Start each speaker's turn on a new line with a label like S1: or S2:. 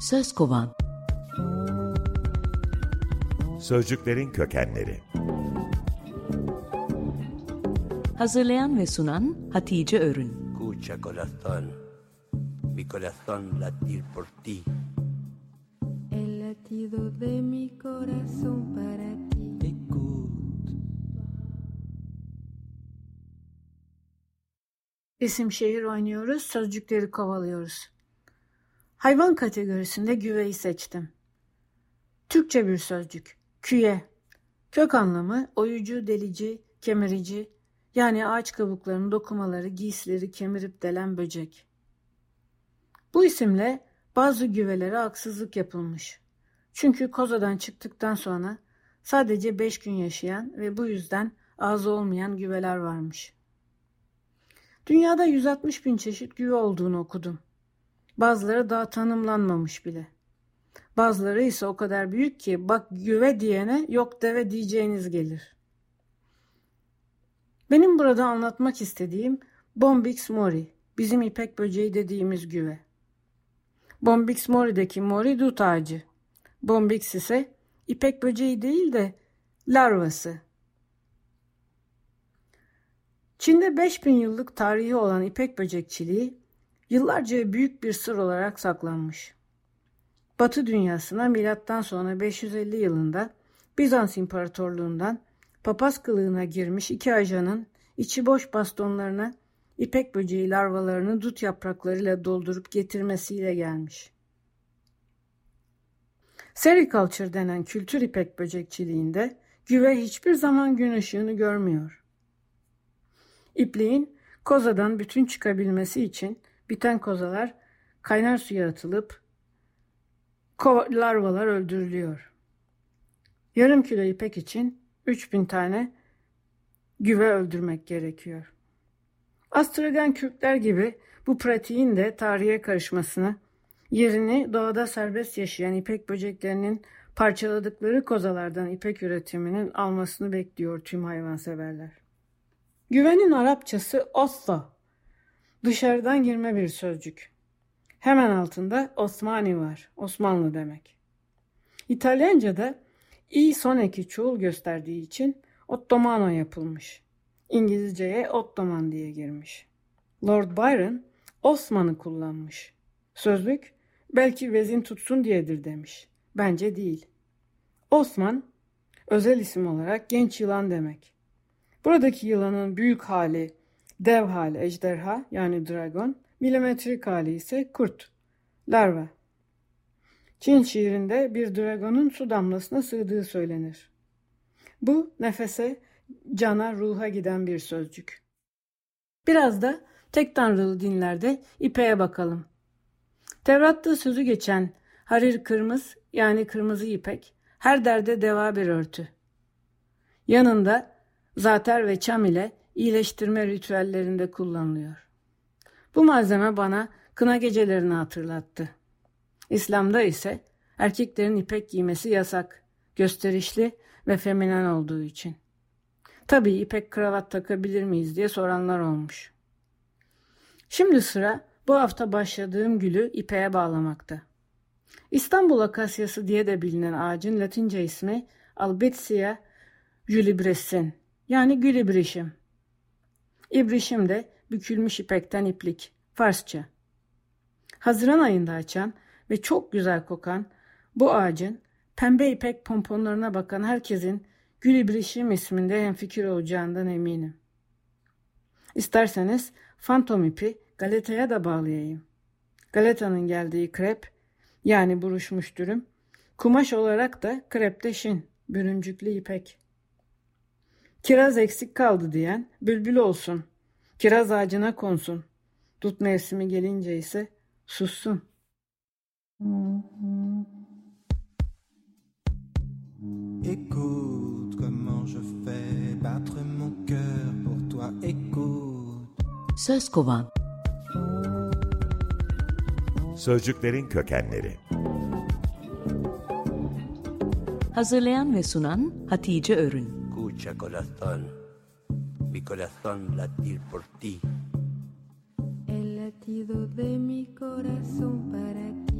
S1: Söz kovan.
S2: Sözcüklerin kökenleri.
S1: Hazırlayan ve sunan Hatice Örün.
S3: Escucha corazón, mi corazón latir por ti.
S4: El latido de mi corazón para
S5: İsim şehir oynuyoruz, sözcükleri kovalıyoruz. Hayvan kategorisinde güveyi seçtim. Türkçe bir sözcük. Küye. Kök anlamı oyucu, delici, kemirici, yani ağaç kabuklarının dokumaları, giysileri kemirip delen böcek. Bu isimle bazı güvelere haksızlık yapılmış. Çünkü kozadan çıktıktan sonra sadece beş gün yaşayan ve bu yüzden ağzı olmayan güveler varmış. Dünyada 160 bin çeşit güve olduğunu okudum. Bazıları daha tanımlanmamış bile. Bazıları ise o kadar büyük ki bak güve diyene yok deve diyeceğiniz gelir. Benim burada anlatmak istediğim Bombix mori, bizim ipek böceği dediğimiz güve. Bombix mori'deki mori dut ağacı. Bombix ise ipek böceği değil de larvası. Çin'de 5000 yıllık tarihi olan ipek böcekçiliği yıllarca büyük bir sır olarak saklanmış. Batı dünyasına milattan sonra 550 yılında Bizans İmparatorluğundan papaz kılığına girmiş iki ajanın içi boş bastonlarına ipek böceği larvalarını dut yapraklarıyla doldurup getirmesiyle gelmiş. Sericulture denen kültür ipek böcekçiliğinde güve hiçbir zaman gün ışığını görmüyor. İpliğin kozadan bütün çıkabilmesi için biten kozalar kaynar suya atılıp larvalar öldürülüyor. Yarım kilo ipek için 3000 tane güve öldürmek gerekiyor. Astragan Kürkler gibi bu pratiğin de tarihe karışmasını, yerini doğada serbest yaşayan ipek böceklerinin parçaladıkları kozalardan ipek üretiminin almasını bekliyor tüm hayvanseverler. Güvenin Arapçası ossa, dışarıdan girme bir sözcük. Hemen altında Osmani var, Osmanlı demek. İtalyanca'da i son eki çoğul gösterdiği için Ottomano yapılmış. İngilizceye Ottoman diye girmiş. Lord Byron Osman'ı kullanmış. Sözlük belki vezin tutsun diyedir demiş. Bence değil. Osman özel isim olarak genç yılan demek. Buradaki yılanın büyük hali, dev hali ejderha yani dragon, milimetrik hali ise kurt, larva. Çin şiirinde bir dragonun su damlasına sığdığı söylenir. Bu nefese, cana, ruha giden bir sözcük. Biraz da tek tanrılı dinlerde ipeğe bakalım. Tevrat'ta sözü geçen harir kırmız yani kırmızı ipek her derde deva bir örtü. Yanında zater ve çam ile iyileştirme ritüellerinde kullanılıyor. Bu malzeme bana kına gecelerini hatırlattı. İslam'da ise erkeklerin ipek giymesi yasak, gösterişli ve feminen olduğu için. Tabii ipek kravat takabilir miyiz diye soranlar olmuş. Şimdi sıra bu hafta başladığım gülü ipeğe bağlamakta. İstanbul akasyası diye de bilinen ağacın latince ismi Albizia julibressin yani gül ibrişim. İbrişim de bükülmüş ipekten iplik, Farsça. Haziran ayında açan ve çok güzel kokan bu ağacın pembe ipek pomponlarına bakan herkesin Gül İbrişim isminde hemfikir olacağından eminim. İsterseniz fantom ipi Galeta'ya da bağlayayım. Galeta'nın geldiği krep yani buruşmuş dürüm, kumaş olarak da krepte şin, bürüncüklü ipek. Kiraz eksik kaldı diyen bülbül olsun, kiraz ağacına konsun. Dut mevsimi gelince ise sussun.
S6: Écoute comment je fais battre mon cœur pour toi, écoute.
S1: Söz kovan.
S2: Sözcüklerin kökenleri.
S1: Hazırlayan ve sunan Hatice Örün.
S3: Escucha corazón, mi corazón latir por ti.
S4: latido de mi corazón para ti.